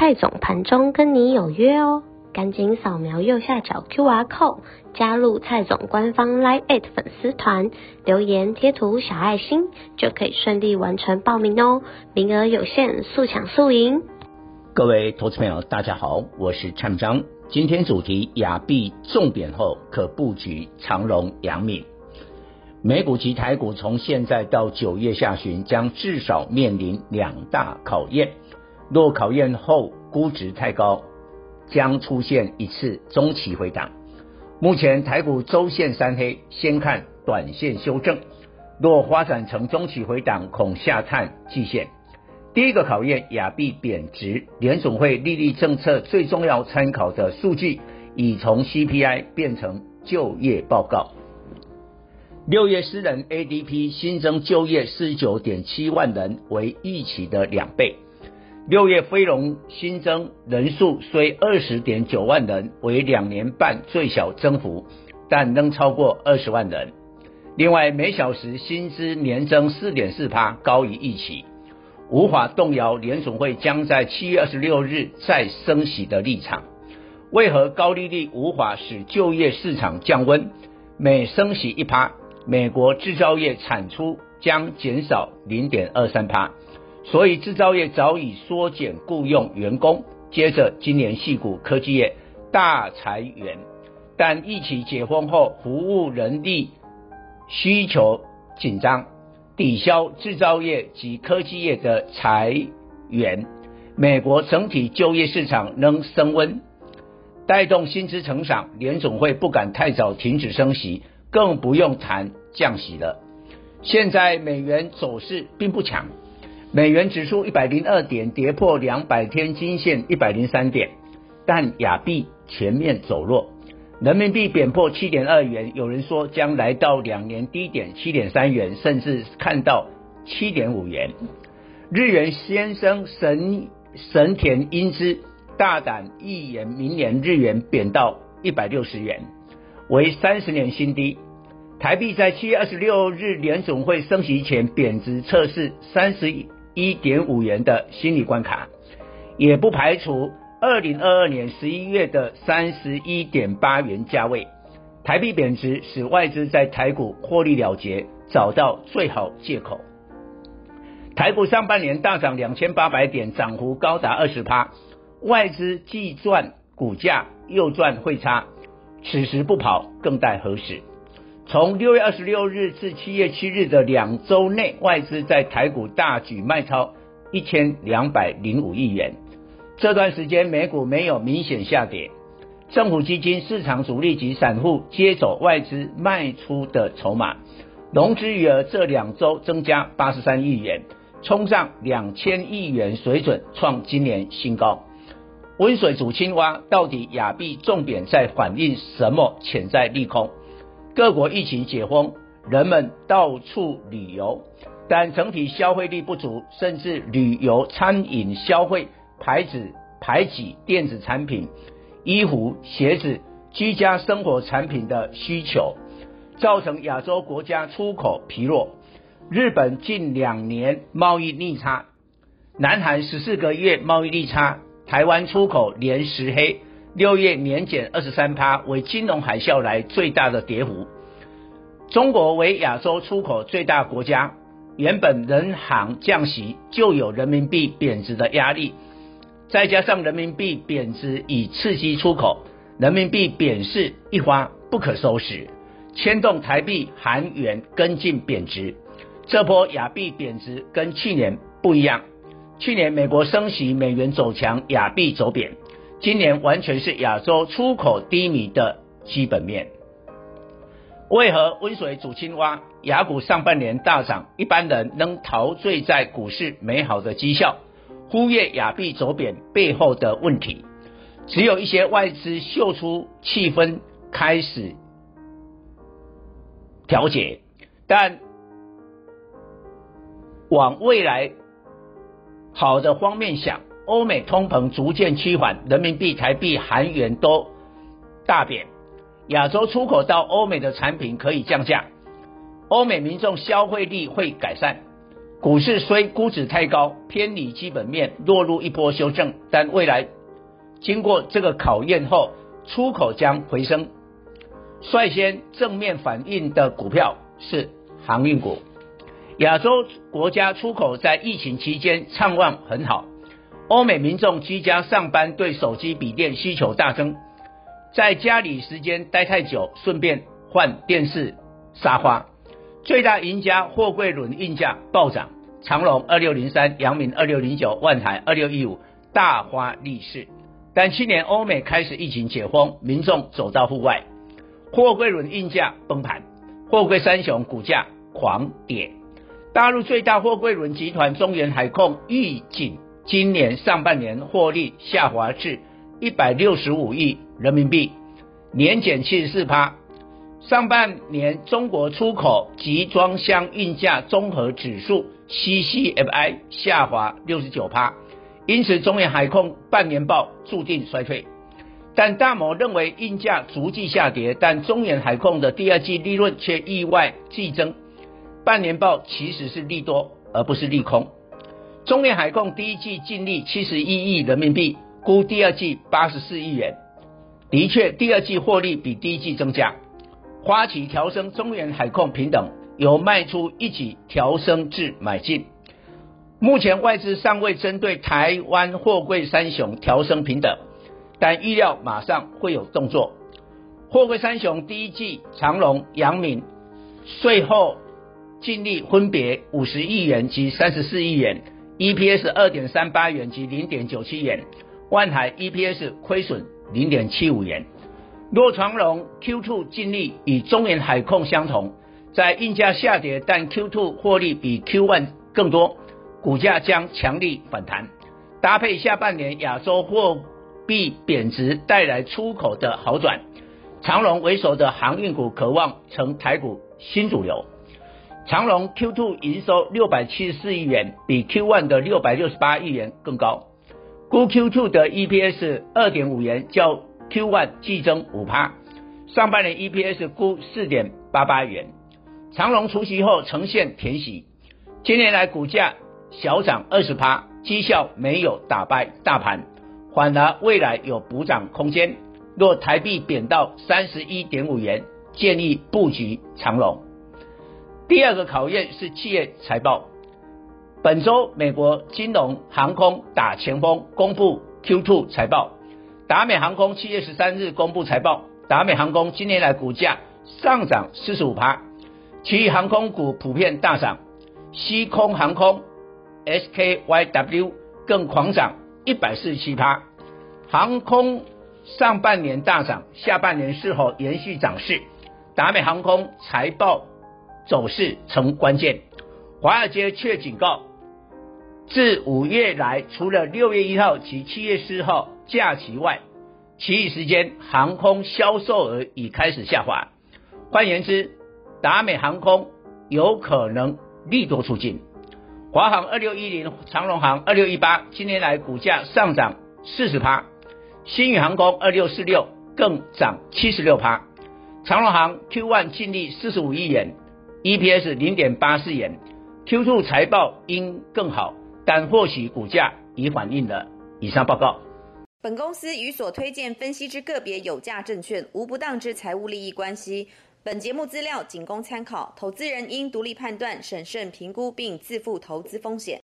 蔡总盘中跟你有约哦，赶紧扫描右下角 QR code 加入蔡总官方 Line@ 粉丝团，留言贴图小爱心就可以顺利完成报名哦，名额有限，速抢速赢。各位投资朋友，大家好，我是蔡章，今天主题亚币重点后可布局长荣、阳明。美股及台股从现在到九月下旬将至少面临两大考验。若考验后估值太高，将出现一次中期回档。目前台股周线三黑，先看短线修正。若发展成中期回档，恐下探季线。第一个考验亚币贬值，联总会利率政策最重要参考的数据已从 CPI 变成就业报告。六月私人 ADP 新增就业四十九点七万人，为预期的两倍。六月非农新增人数虽二十点九万人，为两年半最小增幅，但仍超过二十万人。另外，每小时薪资年增四点四趴，高于预期，无法动摇联总会将在七月二十六日再升息的立场。为何高利率无法使就业市场降温？每升息一趴，美国制造业产出将减少零点二三趴。所以制造业早已缩减雇佣员工，接着今年矽谷科技业大裁员，但疫情解封后，服务人力需求紧张，抵消制造业及科技业的裁员。美国整体就业市场仍升温，带动薪资成长。联总会不敢太早停止升息，更不用谈降息了。现在美元走势并不强。美元指数一百零二点，跌破两百天均线一百零三点，但亚币全面走弱，人民币贬破七点二元，有人说将来到两年低点七点三元，甚至看到七点五元。日元先生神神田英之大胆预言，明年日元贬到一百六十元，为三十年新低。台币在七月二十六日联总会升息前贬值测试三十一。点五元的心理关卡，也不排除二零二二年十一月的三十一点八元价位。台币贬值使外资在台股获利了结，找到最好借口。台股上半年大涨两千八百点，涨幅高达二十趴，外资既赚股价又赚汇差，此时不跑更待何时？从六月二十六日至七月七日的两周内，外资在台股大举卖超一千两百零五亿元。这段时间美股没有明显下跌，政府基金、市场主力及散户接走外资卖出的筹码，融资余额这两周增加八十三亿元，冲上两千亿元水准，创今年新高。温水煮青蛙，到底亚币重贬在反映什么潜在利空？各国疫情解封，人们到处旅游，但整体消费力不足，甚至旅游、餐饮消费排挤排挤电子产品、衣服、鞋子、居家生活产品的需求，造成亚洲国家出口疲弱。日本近两年贸易逆差，南韩十四个月贸易逆差，台湾出口连十黑。六月年减二十三趴，为金融海啸来最大的跌幅。中国为亚洲出口最大国家，原本人行降息就有人民币贬值的压力，再加上人民币贬值以刺激出口，人民币贬势一发不可收拾，牵动台币、韩元跟进贬值。这波亚币贬值跟去年不一样，去年美国升息，美元走强，亚币走贬。今年完全是亚洲出口低迷的基本面。为何温水煮青蛙？雅股上半年大涨，一般人能陶醉在股市美好的绩效，忽略亚币走贬背后的问题。只有一些外资嗅出气氛开始调节，但往未来好的方面想，欧美通膨逐渐趋缓，人民币、台币、韩元都大贬，亚洲出口到欧美的产品可以降价，欧美民众消费力会改善。股市虽估值太高，偏离基本面，落入一波修正，但未来经过这个考验后，出口将回升。率先正面反应的股票是航运股。亚洲国家出口在疫情期间畅旺很好，欧美民众居家上班，对手机、笔电需求大增，在家里时间待太久，顺便换电视、沙发。最大赢家货柜轮运价暴涨，长荣二六零三、阳明二六零九、万海二六一五大花利市。但去年欧美开始疫情解封，民众走到户外，货柜轮运价崩盘，货柜三雄股价狂跌。大陆最大货柜轮集团中远海控预警，今年上半年获利下滑至一百六十五亿人民币，年减七十四趴。上半年中国出口集装箱运价综合指数 CCFI 下滑六十九趴，因此中远海控半年报注定衰退。但大摩认为运价逐季下跌，但中远海控的第二季利润却意外季增，半年报其实是利多而不是利空。中远海控第一季净利七十一亿人民币，估第二季八十四亿元，的确第二季获利比第一季增加。花旗调升中远海控平等，由卖出一起调升至买进。目前外资尚未针对台湾货柜三雄调升平等，但预料马上会有动作。货柜三雄第一季长荣、阳明税后净利分别五十亿元及三十四亿元，EPS 二点三八元及零点九七元，万海 EPS 亏损零点七五元。若长荣 Q2 净利与中远海控相同，在运价下跌，但 Q2 获利比 Q1 更多，股价将强力反弹。搭配下半年亚洲货币贬值带来出口的好转，长荣为首的航运股可望成台股新主流。长荣 Q2 营收六百七十四亿元，比 Q1 的六百六十八亿元更高，估 Q2 的 EPS 二点五元，较 Q1 季增五趴，上半年 EPS 估四点八八元。长荣除息后呈现填息，今年来股价小涨二十趴，绩效没有打败大盘，反而未来有补涨空间。若台币贬到三十一点五元，建议布局长荣。第二个考验是企业财报，本周美国金融航空打前锋公布 Q2 财报。达美航空七月十三日公布财报，达美航空今年来股价上涨四十五趴，其余航空股普遍大涨，西空航空 SKYW 更狂涨一百四十七趴。航空上半年大涨，下半年是否延续涨势？达美航空财报走势成关键。华尔街却警告，自五月来，除了六月一号及七月四号。假期外，其余时间航空销售额已开始下滑。换言之，达美航空有可能利多出尽。华航二六一零、长荣航二六一八今年来股价上涨四十趴，新宇航空二六四六更涨七十六趴。长荣航 Q1 净利四十五亿元，EPS 零点八四元，Q2 财报应更好，但或许股价已反映了。以上报告。本公司与所推荐分析之个别有价证券无不当之财务利益关系。本节目资料仅供参考，投资人应独立判断、审慎评估并自负投资风险。